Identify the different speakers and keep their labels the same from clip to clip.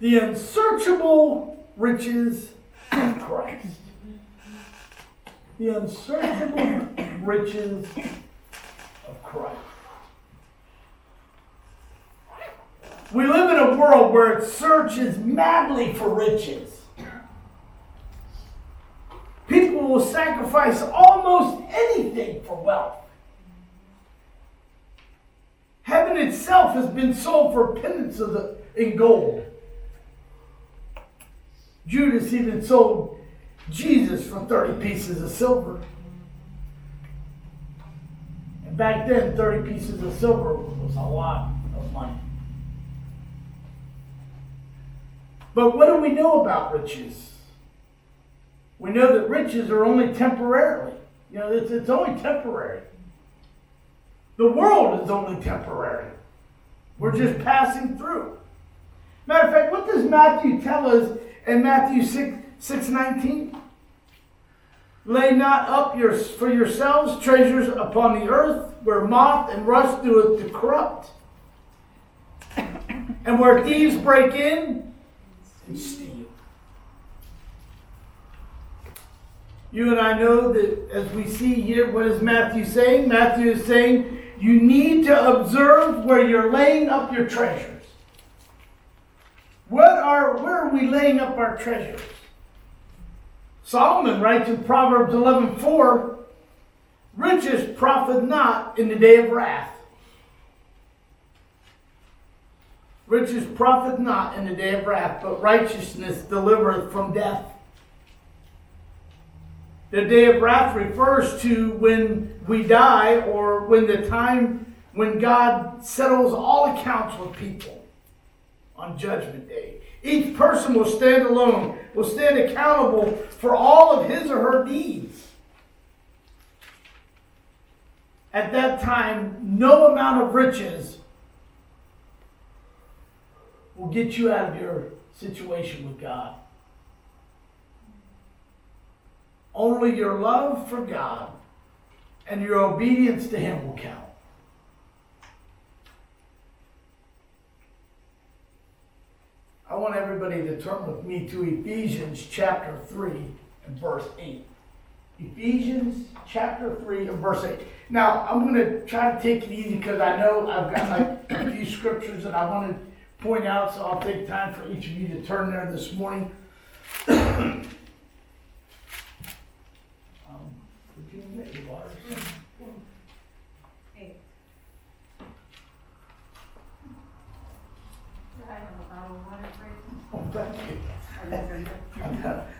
Speaker 1: The unsearchable riches of Christ. The unsearchable riches of Christ. We live in a world where it searches madly for riches. People will sacrifice almost anything for wealth. Heaven itself has been sold for the, in gold. Judas even sold Jesus for 30 pieces of silver. And back then, 30 pieces of silver was a lot of money. But what do we know about riches? We know that riches are only temporarily. You know, it's, it's only temporary. The world is only temporary. We're just passing through. Matter of fact, what does Matthew tell us in Matthew 6, 6 19? Lay not up your, for yourselves treasures upon the earth, where moth and rust doeth to corrupt, and where thieves break in and steal. You and I know that as we see here, what is Matthew saying? Matthew is saying you need to observe where you're laying up your treasures. What are where are we laying up our treasures? Solomon writes in Proverbs 11:4, "Riches profit not in the day of wrath." Riches profit not in the day of wrath, but righteousness delivereth from death. The day of wrath refers to when we die or when the time when God settles all accounts with people on Judgment Day. Each person will stand alone, will stand accountable for all of his or her deeds. At that time, no amount of riches will get you out of your situation with God. Only your love for God and your obedience to Him will count. I want everybody to turn with me to Ephesians chapter 3 and verse 8. Ephesians chapter 3 and verse 8. Now, I'm going to try to take it easy because I know I've got like a few scriptures that I want to point out, so I'll take time for each of you to turn there this morning.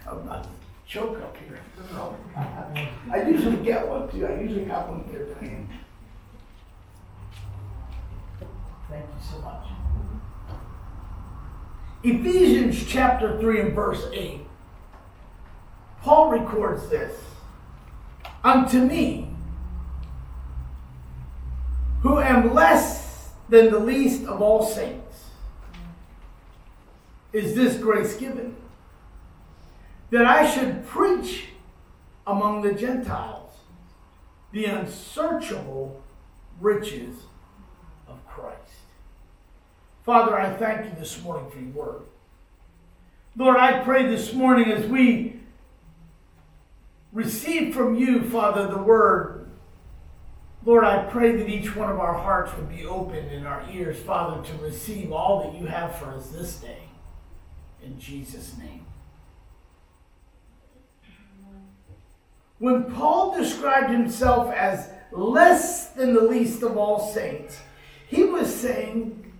Speaker 1: I'm not choke up here. I usually get one too. I usually got one here. Thank you so much. Ephesians chapter 3 and verse 8. Paul records this. Unto me, who am less than the least of all saints, is this grace given that I should preach among the Gentiles the unsearchable riches of Christ. Father, I thank you this morning for your word. Lord, I pray this morning as we receive from you, Father, the word. Lord, I pray that each one of our hearts would be open and our ears, Father, to receive all that you have for us this day. In Jesus' name. When Paul described himself as less than the least of all saints, he was saying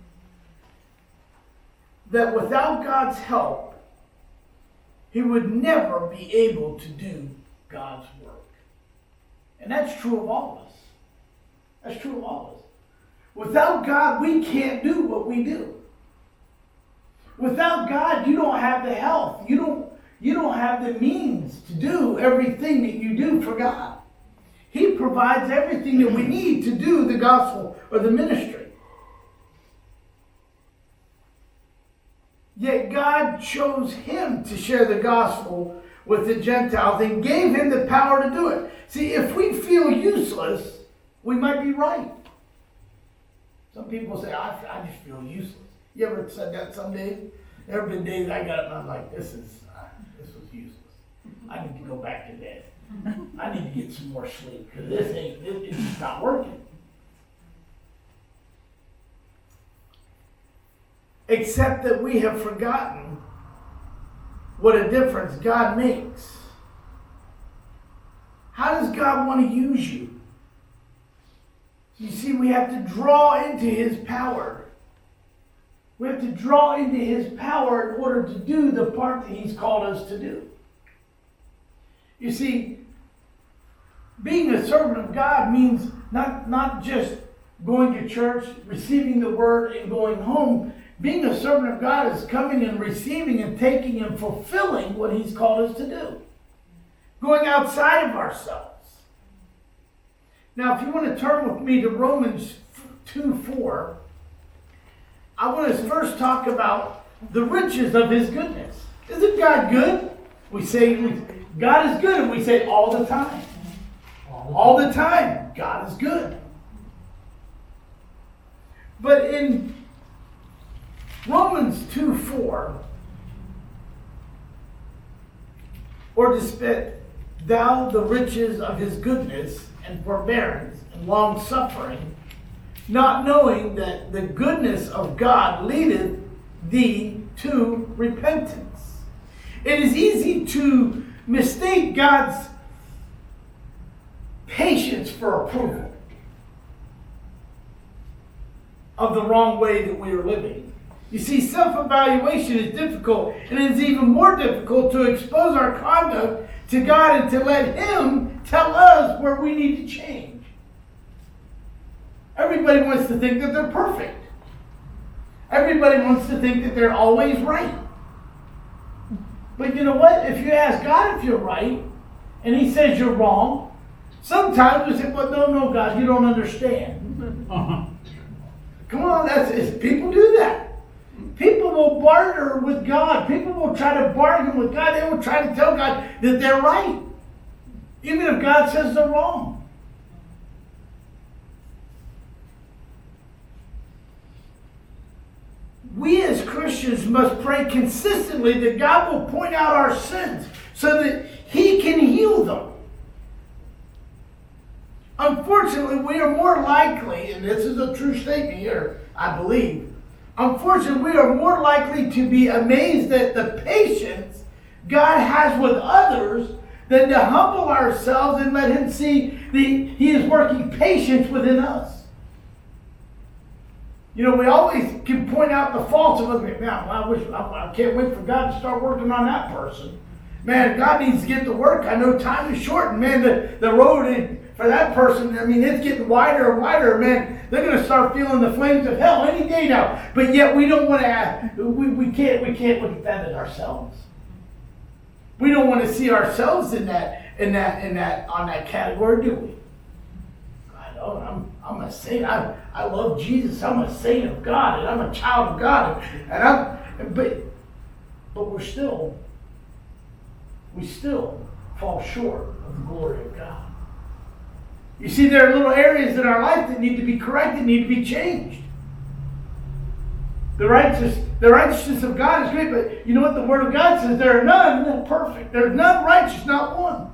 Speaker 1: that without God's help, he would never be able to do God's work. And that's true of all of us. That's true of all of us. Without God, we can't do what we do. Without God, you don't have the health. You don't you don't have the means to do everything that you do for God. He provides everything that we need to do the gospel or the ministry. Yet God chose him to share the gospel with the Gentiles and gave him the power to do it. See, if we feel useless, we might be right. Some people say, I, I just feel useless. You ever said that someday? there have been days I got up and I'm like, this is, uh, this was useless. I need to go back to bed. I need to get some more sleep because this ain't, it's just not working. Except that we have forgotten what a difference God makes. How does God want to use you? You see, we have to draw into His power. We have to draw into His power in order to do the part that He's called us to do. You see, being a servant of God means not, not just going to church, receiving the word, and going home. Being a servant of God is coming and receiving and taking and fulfilling what He's called us to do. Going outside of ourselves. Now, if you want to turn with me to Romans 2 4, I want to first talk about the riches of His goodness. Isn't God good? We say God is good, and we say all the time. All the time, God is good. But in Romans 2 4, or despite thou the riches of his goodness and forbearance and long suffering, not knowing that the goodness of God leadeth thee to repentance. It is easy to mistake God's patience for approval of the wrong way that we are living. You see, self evaluation is difficult, and it is even more difficult to expose our conduct to God and to let Him tell us where we need to change. Everybody wants to think that they're perfect, everybody wants to think that they're always right. But you know what? If you ask God if you're right, and He says you're wrong, sometimes we say, "Well, no, no, God, you don't understand." Uh-huh. Come on, that's people do that. People will barter with God. People will try to bargain with God. They will try to tell God that they're right, even if God says they're wrong. We as Christians must pray consistently that God will point out our sins so that He can heal them. Unfortunately, we are more likely, and this is a true statement here, I believe. Unfortunately, we are more likely to be amazed at the patience God has with others than to humble ourselves and let Him see the, He is working patience within us. You know, we always can point out the faults of others. Man, I wish I, I can't wait for God to start working on that person. Man, God needs to get to work. I know time is short, and man, the, the road for that person, I mean, it's getting wider and wider, man. They're going to start feeling the flames of hell any day now. But yet we don't want to we, we can't we can't look at that as ourselves. We don't want to see ourselves in that in that in that on that category, do we? Know I'm I'm a saint. I I love Jesus. I'm a saint of God, and I'm a child of God, and I'm but but we're still we still fall short of the glory of God. You see, there are little areas in our life that need to be corrected, need to be changed. The righteous, the righteousness of God is great, but you know what the Word of God says? There are none perfect. There's none righteous, not one.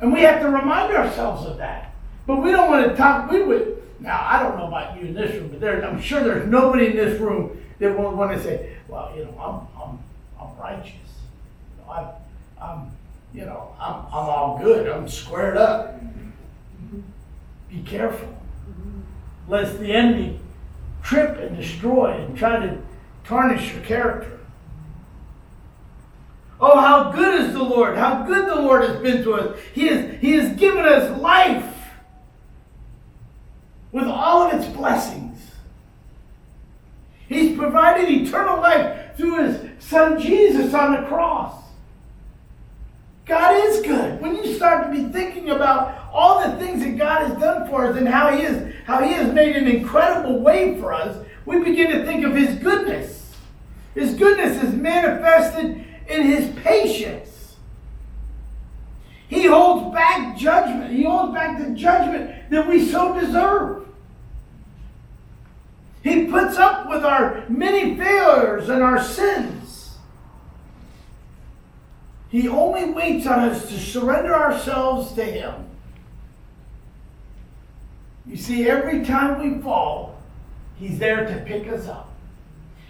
Speaker 1: And we have to remind ourselves of that. But we don't want to talk. We would. Now I don't know about you in this room, but there, I'm sure there's nobody in this room that won't want to say, "Well, you know, I'm, I'm, I'm righteous. You know, I'm, I'm, you know, I'm, I'm all good. I'm squared up." Be careful. Lest the enemy trip and destroy and try to tarnish your character. Oh, how good is the Lord! How good the Lord has been to us. He has, he has given us life with all of its blessings. He's provided eternal life through his son Jesus on the cross. God is good. When you start to be thinking about all the things that God has done for us and how He is, how He has made an incredible way for us, we begin to think of His goodness. His goodness is manifested in His patience. He holds back judgment. He holds back the judgment that we so deserve. He puts up with our many failures and our sins. He only waits on us to surrender ourselves to Him. You see, every time we fall, He's there to pick us up.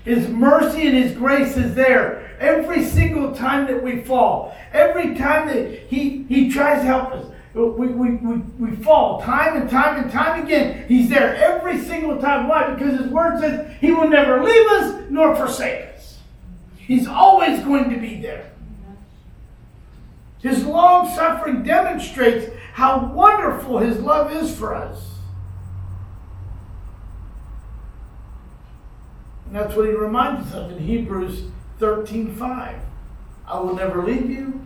Speaker 1: His mercy and His grace is there every single time that we fall. Every time that He, he tries to help us. We, we, we, we fall time and time and time again. He's there every single time. Why? Because His Word says He will never leave us nor forsake us. He's always going to be there. His long suffering demonstrates how wonderful His love is for us. And that's what he reminds us of in Hebrews 13 5. I will never leave you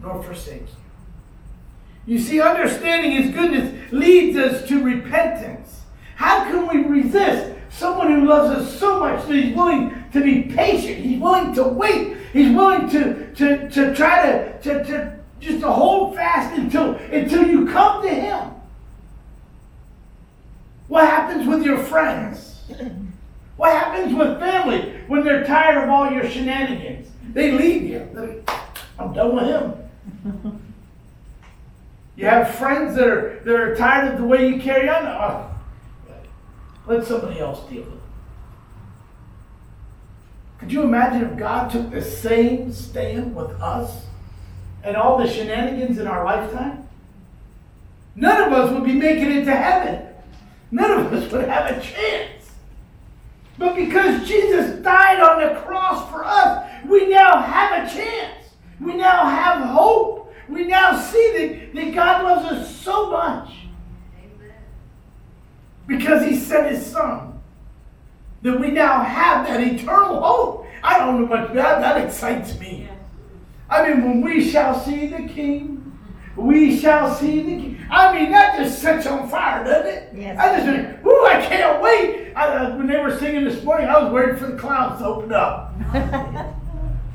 Speaker 1: nor forsake you. You see, understanding his goodness leads us to repentance. How can we resist someone who loves us so much that he's willing to be patient? He's willing to wait. He's willing to, to, to try to, to, to just to hold fast until, until you come to him. What happens with your friends? What happens with family when they're tired of all your shenanigans? They leave you. I'm done with him. You have friends that are that are tired of the way you carry on. Oh, let somebody else deal with it. Could you imagine if God took the same stand with us and all the shenanigans in our lifetime? None of us would be making it to heaven. None of us would have a chance. But because Jesus died on the cross for us, we now have a chance. We now have hope. We now see that, that God loves us so much. Because he sent his son. That we now have that eternal hope. I don't know much that that excites me. I mean, when we shall see the King, we shall see the King. I mean, that just sets on fire, doesn't it? Yes. I just think, whoo, I can't wait. I, uh, when they were singing this morning, I was waiting for the clouds to open up.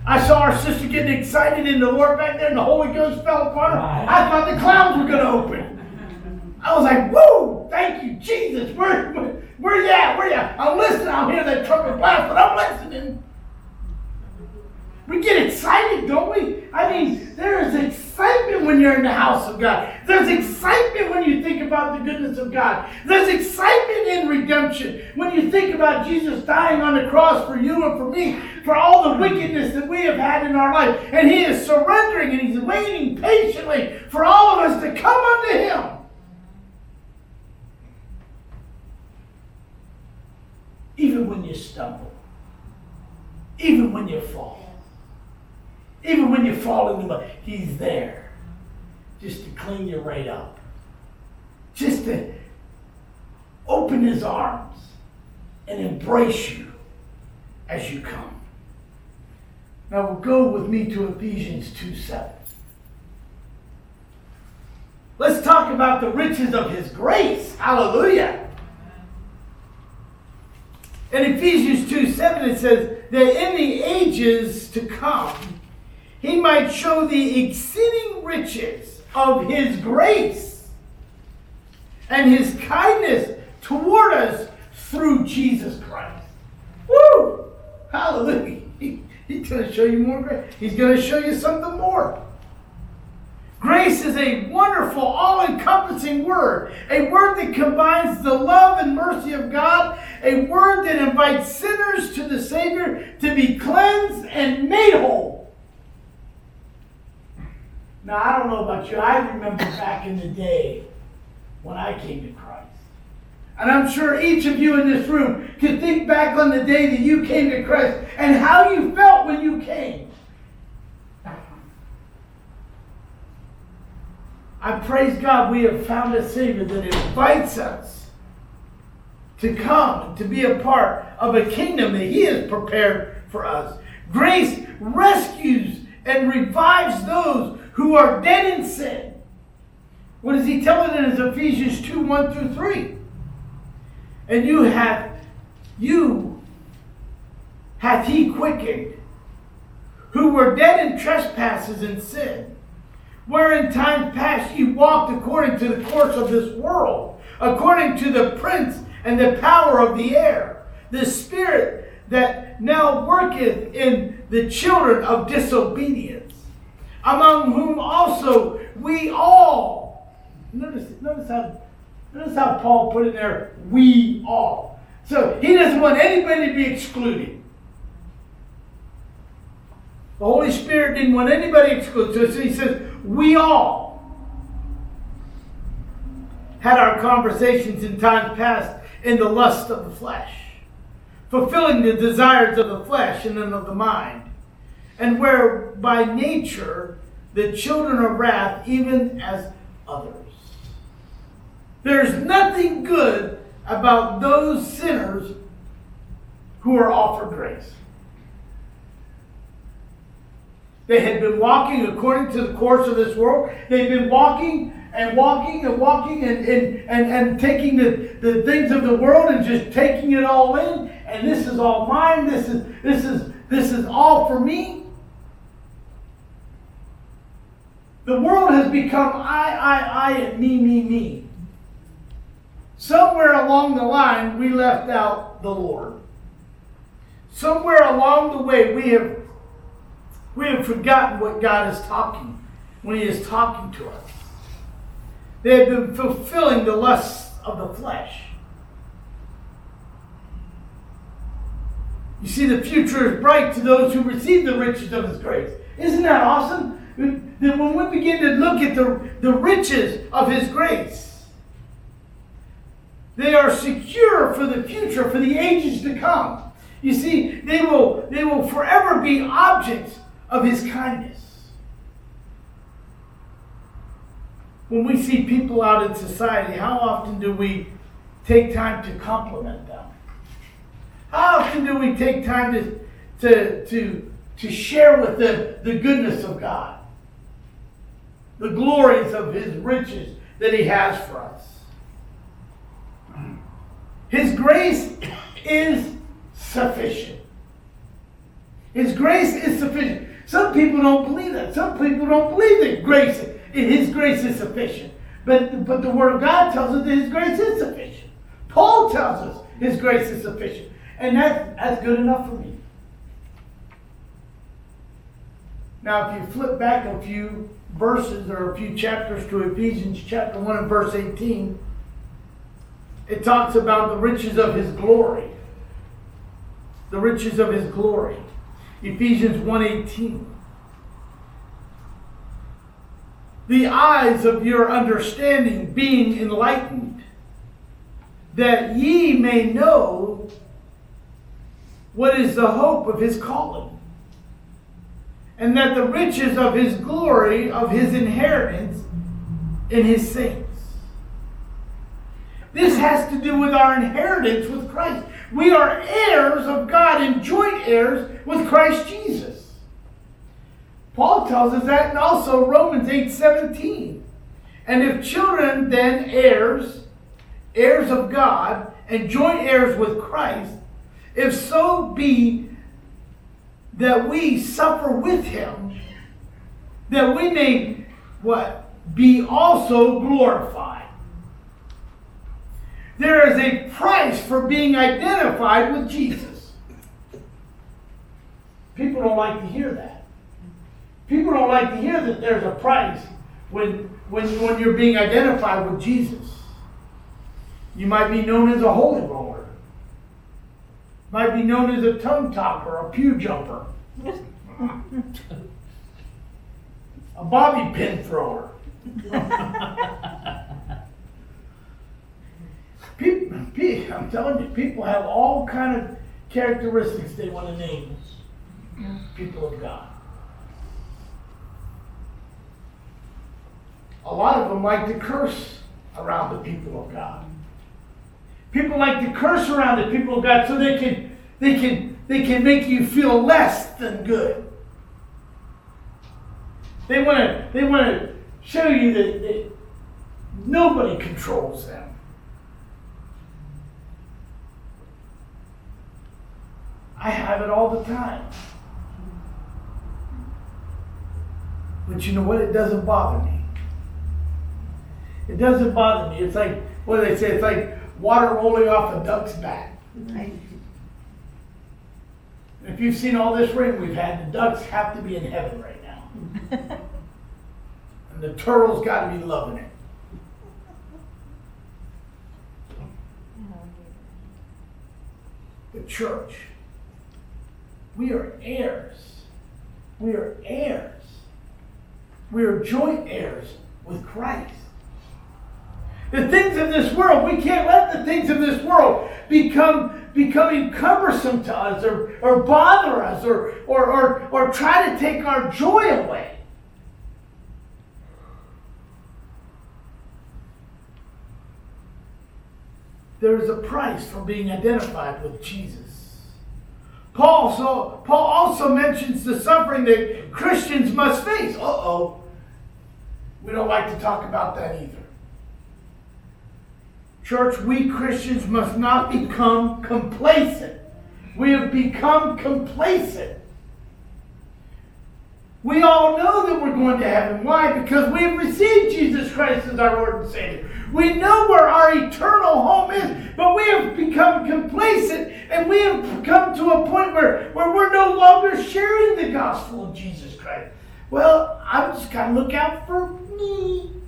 Speaker 1: I saw our sister getting excited in the Lord back there, and the Holy Ghost fell upon her. I thought the clouds were going to open. I was like, woo, thank you, Jesus. Where, where, where you at? Where you at? I'm listening. I'm hearing that trumpet blast, but I'm listening. We get excited, don't we? I mean, there is excitement when you're in the house of God. There's excitement when you think about the goodness of God. There's excitement in redemption when you think about Jesus dying on the cross for you and for me, for all the wickedness that we have had in our life. And He is surrendering and He's waiting patiently for all of us to come unto Him. Even when you stumble, even when you fall. Even when you fall in the He's there just to clean you right up. Just to open His arms and embrace you as you come. Now, go with me to Ephesians 2 7. Let's talk about the riches of His grace. Hallelujah. In Ephesians 2 7, it says that in the ages to come, he might show the exceeding riches of his grace and his kindness toward us through Jesus Christ. Woo! Hallelujah. He, he's going to show you more grace. He's going to show you something more. Grace is a wonderful, all encompassing word. A word that combines the love and mercy of God. A word that invites sinners to the Savior to be cleansed and made whole. Now, I don't know about you. I remember back in the day when I came to Christ. And I'm sure each of you in this room can think back on the day that you came to Christ and how you felt when you came. I praise God we have found a Savior that invites us to come, to be a part of a kingdom that He has prepared for us. Grace rescues and revives those who are dead in sin. What does he tell it in Ephesians 2 1 through 3? And you have, you hath he quickened, who were dead in trespasses and sin, wherein time past ye walked according to the course of this world, according to the prince and the power of the air, the spirit that now worketh in the children of disobedience, among whom also we all. Notice, notice how, notice how Paul put in there, we all. So he doesn't want anybody to be excluded. The Holy Spirit didn't want anybody excluded. So he says, we all had our conversations in times past in the lust of the flesh, fulfilling the desires of the flesh and then of the mind, and were by nature the children of wrath, even as others. There's nothing good about those sinners who are offered grace. They had been walking according to the course of this world. They've been walking and walking and walking and, and, and, and taking the, the things of the world and just taking it all in. And this is all mine. This is this is this is all for me. The world has become I, I, I, and me, me, me. Somewhere along the line, we left out the Lord. Somewhere along the way, we have we have forgotten what God is talking when He is talking to us. They have been fulfilling the lusts of the flesh. You see, the future is bright to those who receive the riches of His grace. Isn't that awesome? That when we begin to look at the, the riches of His grace, they are secure for the future, for the ages to come. You see, they will, they will forever be objects of His kindness. when we see people out in society, how often do we take time to compliment them? How often do we take time to, to, to, to share with them the goodness of God? The glories of His riches that He has for us. His grace is sufficient. His grace is sufficient. Some people don't believe that. Some people don't believe that grace his grace is sufficient. But, but the Word of God tells us that His grace is sufficient. Paul tells us His grace is sufficient. And that, that's good enough for me. Now, if you flip back a few verses or a few chapters to Ephesians chapter 1 and verse 18, it talks about the riches of his glory. The riches of his glory. Ephesians 1:18 the eyes of your understanding being enlightened, that ye may know what is the hope of his calling, and that the riches of his glory, of his inheritance in his saints. This has to do with our inheritance with Christ. We are heirs of God and joint heirs with Christ Jesus. Paul tells us that, and also Romans 8 17. And if children, then heirs, heirs of God, and joint heirs with Christ, if so be that we suffer with him, that we may what? Be also glorified. There is a price for being identified with Jesus. People don't like to hear that. People don't like to hear that there's a price when, when, when you're being identified with Jesus. You might be known as a holy roller. Might be known as a tongue talker, a pew jumper, a bobby pin thrower. people, I'm telling you, people have all kind of characteristics they want to name people of God. a lot of them like to curse around the people of God. People like to curse around the people of God so they can they can they can make you feel less than good. They want to they want to show you that, that nobody controls them. I have it all the time. But you know what? It doesn't bother me. It doesn't bother me. It's like, what do they say? It's like water rolling off a duck's back. If you've seen all this rain we've had, the ducks have to be in heaven right now. and the turtles got to be loving it. The church. We are heirs. We are heirs. We are joint heirs with Christ. The things of this world, we can't let the things of this world become becoming cumbersome to us or, or bother us or, or, or, or try to take our joy away. There is a price for being identified with Jesus. Paul, so, Paul also mentions the suffering that Christians must face. Uh oh. We don't like to talk about that either. Church, we Christians must not become complacent. We have become complacent. We all know that we're going to heaven. Why? Because we have received Jesus Christ as our Lord and Savior. We know where our eternal home is, but we have become complacent and we have come to a point where, where we're no longer sharing the gospel of Jesus Christ. Well, I'm just going to look out for me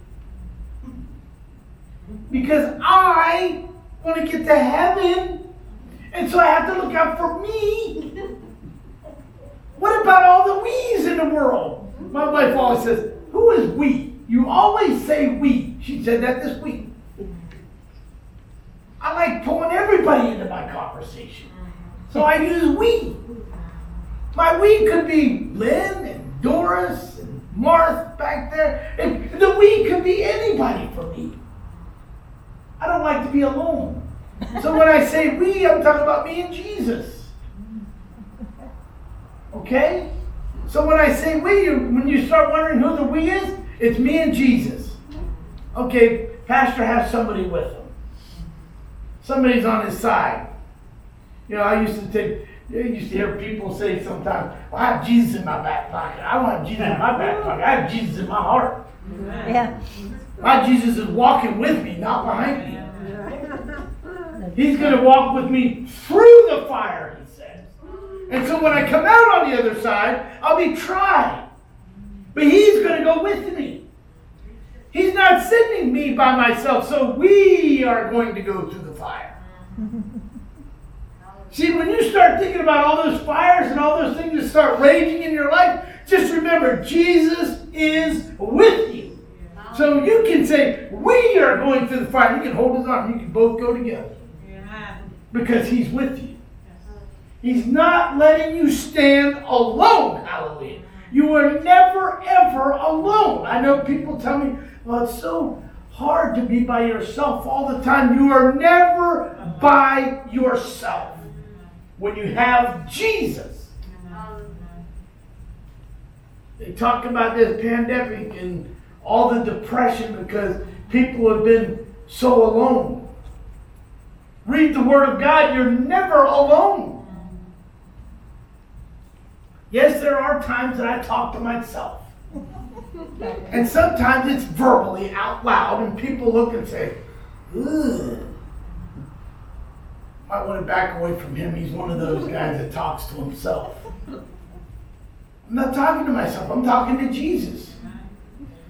Speaker 1: because I want to get to heaven. And so I have to look out for me. What about all the we's in the world? My wife always says, Who is we? You always say we. She said that this week. I like pulling everybody into my conversation. So I use we. My we could be Lynn and Doris and Marth back there. And the we could be anybody for me. I don't like to be alone. So when I say we, I'm talking about me and Jesus. Okay? So when I say we, when you start wondering who the we is, it's me and Jesus. Okay, Pastor has somebody with him. Somebody's on his side. You know, I used to take, I used to hear people say sometimes, well, I have Jesus in my back pocket. I don't have Jesus in my back pocket. I have Jesus in my heart. Yeah. My Jesus is walking with me, not behind me. He's going to walk with me through the fire, he says. And so when I come out on the other side, I'll be tried. But he's going to go with me. He's not sending me by myself, so we are going to go through the fire. See, when you start thinking about all those fires and all those things that start raging in your life, just remember Jesus is with you. So you can say, We are going through the fire. You can hold his arm. You can both go together. Because he's with you. He's not letting you stand alone. Hallelujah. You are never, ever alone. I know people tell me, well, it's so hard to be by yourself all the time. You are never by yourself when you have Jesus. They talk about this pandemic and all the depression because people have been so alone. Read the Word of God, you're never alone. Yes, there are times that I talk to myself. And sometimes it's verbally out loud, and people look and say, Ugh. I want to back away from him. He's one of those guys that talks to himself. I'm not talking to myself, I'm talking to Jesus.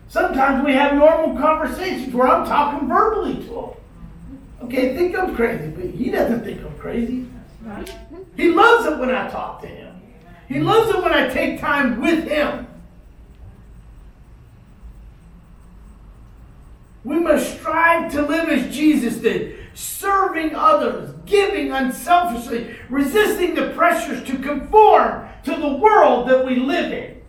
Speaker 1: Sometimes we have normal conversations where I'm talking verbally to him. Okay, think I'm crazy, but he doesn't think I'm crazy. He loves it when I talk to him. He loves it when I take time with him. We must strive to live as Jesus did, serving others, giving unselfishly, resisting the pressures to conform to the world that we live in.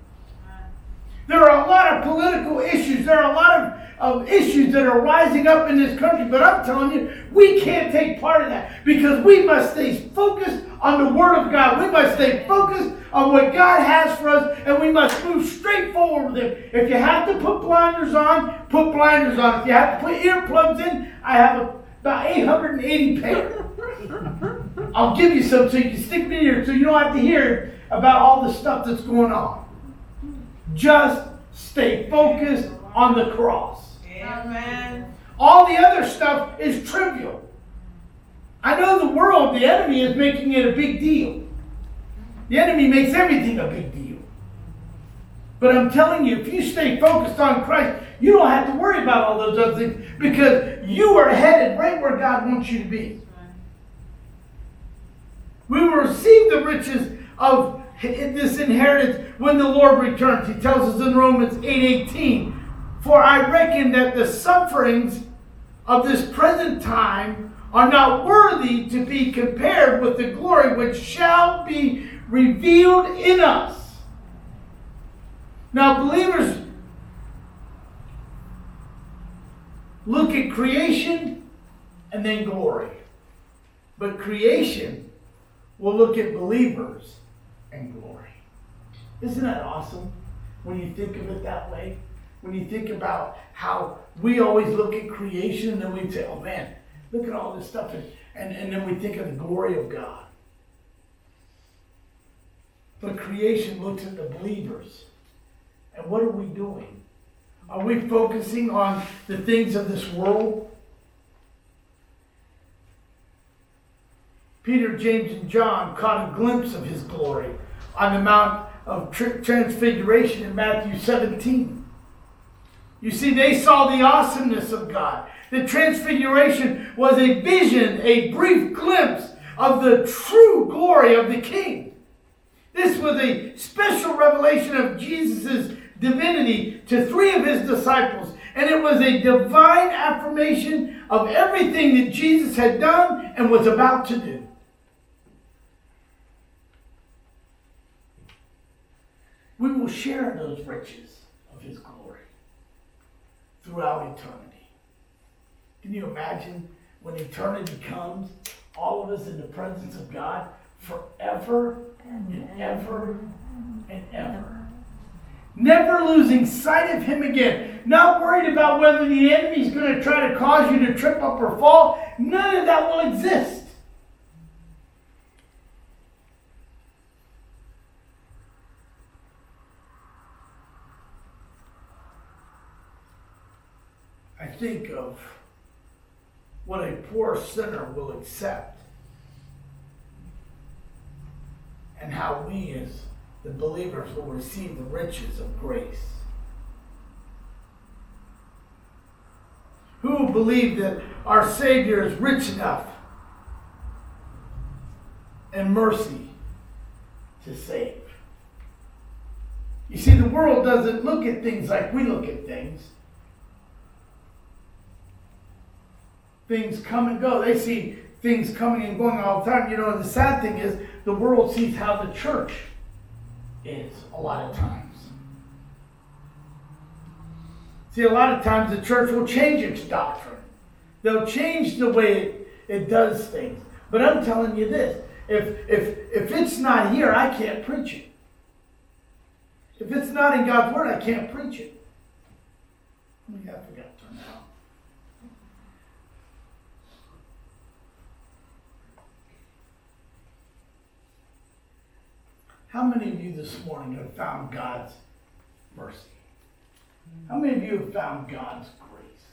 Speaker 1: There are a lot of political issues. There are a lot of, of issues that are rising up in this country. But I'm telling you, we can't take part in that because we must stay focused on the Word of God. We must stay focused on what God has for us, and we must move straight forward with Him. If you have to put blinders on, put blinders on. If you have to put earplugs in, I have about 880 pair. I'll give you some so you can stick them in here so you don't have to hear about all the stuff that's going on. Just stay focused on the cross. Amen. All the other stuff is trivial. I know the world, the enemy, is making it a big deal. The enemy makes everything a big deal. But I'm telling you, if you stay focused on Christ, you don't have to worry about all those other things because you are headed right where God wants you to be. We will receive the riches of this inheritance when the Lord returns. He tells us in Romans 8:18, "For I reckon that the sufferings of this present time are not worthy to be compared with the glory which shall be revealed in us." Now, believers look at creation and then glory. But creation will look at believers and glory. Isn't that awesome when you think of it that way? When you think about how we always look at creation and then we say, oh man, look at all this stuff. And, and, and then we think of the glory of God. But creation looks at the believers and what are we doing? Are we focusing on the things of this world? Peter, James, and John caught a glimpse of his glory on the Mount of Transfiguration in Matthew 17. You see, they saw the awesomeness of God. The Transfiguration was a vision, a brief glimpse of the true glory of the King. This was a special revelation of Jesus' divinity to three of his disciples. And it was a divine affirmation of everything that Jesus had done and was about to do. We will share those riches of his glory throughout eternity. Can you imagine when eternity comes, all of us in the presence of God forever and ever and ever? Never losing sight of Him again. Not worried about whether the enemy is going to try to cause you to trip up or fall. None of that will exist. I think of what a poor sinner will accept and how we as the believers will receive the riches of grace. Who believe that our Savior is rich enough and mercy to save? You see, the world doesn't look at things like we look at things. Things come and go. They see things coming and going all the time. You know, the sad thing is the world sees how the church is a lot of times. See, a lot of times the church will change its doctrine. They'll change the way it, it does things. But I'm telling you this if, if, if it's not here, I can't preach it. If it's not in God's Word, I can't preach it. I forgot to turn that on. How many of you this morning have found God's mercy? How many of you have found God's grace?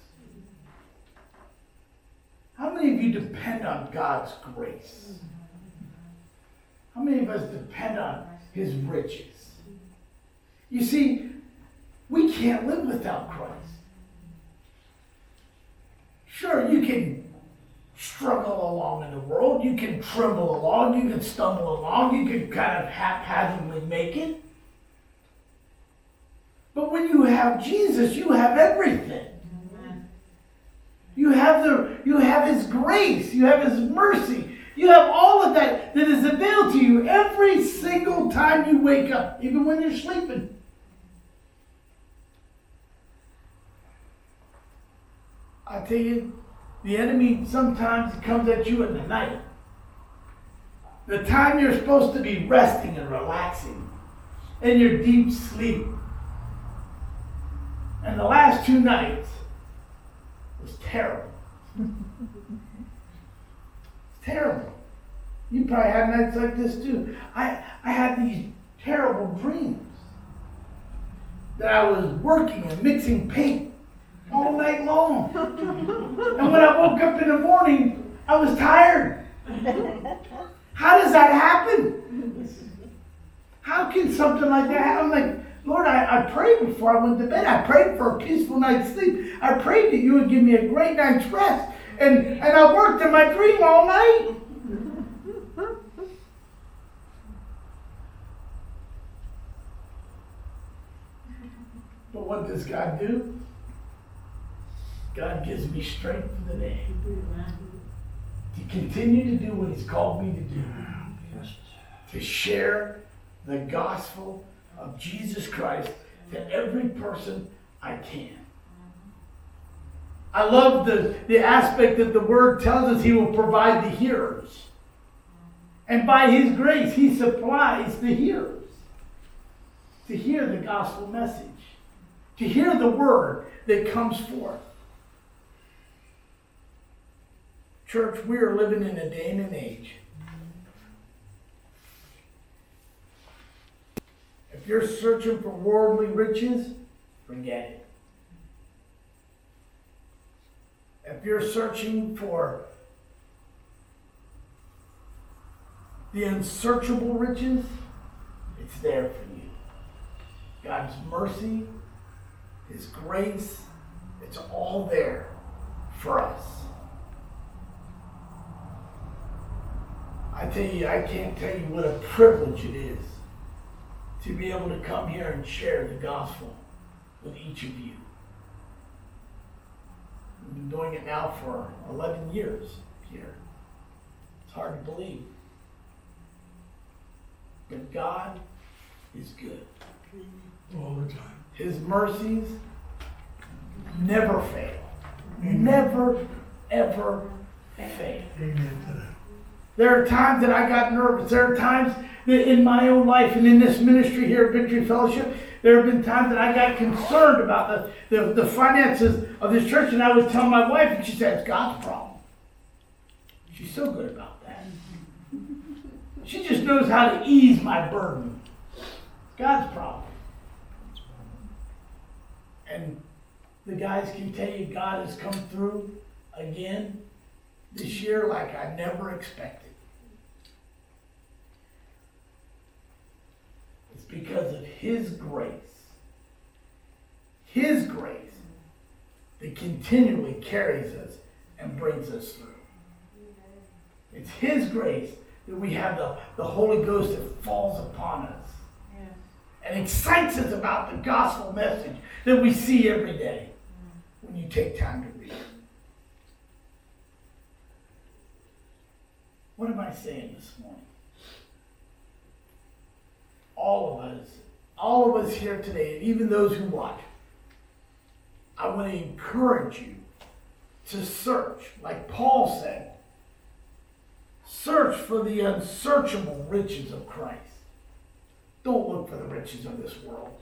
Speaker 1: How many of you depend on God's grace? How many of us depend on His riches? You see, we can't live without Christ. Sure, you can struggle along in the world. You can tremble along. You can stumble along. You can kind of haphazardly make it. But when you have Jesus, you have everything. You have the you have his grace, you have his mercy, you have all of that that is available to you every single time you wake up, even when you're sleeping. I tell you, the enemy sometimes comes at you in the night. The time you're supposed to be resting and relaxing in your deep sleep. And the last two nights was terrible. terrible. You probably had nights like this too. I, I had these terrible dreams that I was working and mixing paint all night long. and when I woke up in the morning, I was tired. How does that happen? how can something like that happen? I'm like, Lord, I, I prayed before I went to bed. I prayed for a peaceful night's sleep. I prayed that you would give me a great night's rest. And, and I worked in my dream all night. But what does God do? God gives me strength for the day to continue to do what He's called me to do to share the gospel of Jesus Christ to every person I can. I love the, the aspect that the word tells us He will provide the hearers. And by His grace, He supplies the hearers to hear the gospel message, to hear the word that comes forth. Church, we are living in a day and an age. If you're searching for worldly riches, forget it. If you're searching for the unsearchable riches, it's there for you. God's mercy, His grace, it's all there for us. I tell you, I can't tell you what a privilege it is to be able to come here and share the gospel with each of you. We've been doing it now for 11 years here. It's hard to believe. But God is good.
Speaker 2: all the time.
Speaker 1: His mercies never fail. Never, ever fail.
Speaker 2: Amen to that.
Speaker 1: There are times that I got nervous. There are times that in my own life and in this ministry here at Victory Fellowship, there have been times that I got concerned about the, the, the finances of this church, and I would tell my wife, and she said, It's God's problem. She's so good about that. She just knows how to ease my burden. God's problem. And the guys can tell you God has come through again this year like I never expected. It's because of His grace. His grace that continually carries us and brings us through. It's His grace that we have the, the Holy Ghost that falls upon us and excites us about the gospel message that we see every day when you take time to read. What am I saying this morning? All of us, all of us here today, and even those who watch, I want to encourage you to search, like Paul said, search for the unsearchable riches of Christ. Don't look for the riches of this world.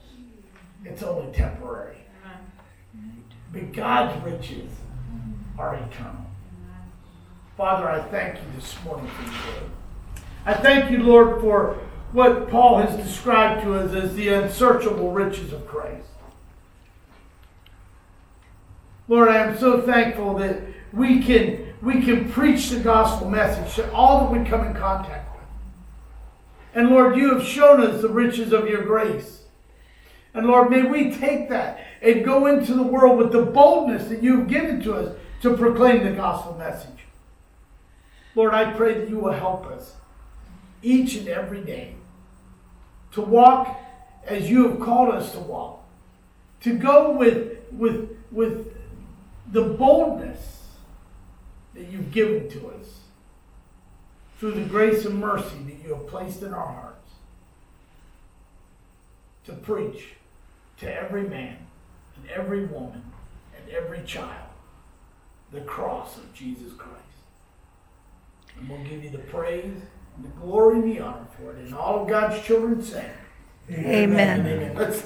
Speaker 1: It's only temporary. But God's riches are eternal. Father, I thank you this morning for your word. I thank you, Lord, for what Paul has described to us as the unsearchable riches of Christ. Lord, I am so thankful that we can we can preach the gospel message to all that we come in contact with. And Lord, you have shown us the riches of your grace. And Lord, may we take that and go into the world with the boldness that you've given to us to proclaim the gospel message. Lord, I pray that you will help us each and every day to walk as you have called us to walk, to go with, with, with the boldness that you've given to us through the grace and mercy that you have placed in our hearts to preach to every man and every woman and every child the cross of Jesus Christ. And we'll give you the praise the glory and the honor for it. And all of God's children say,
Speaker 3: Amen.
Speaker 1: Amen. Let's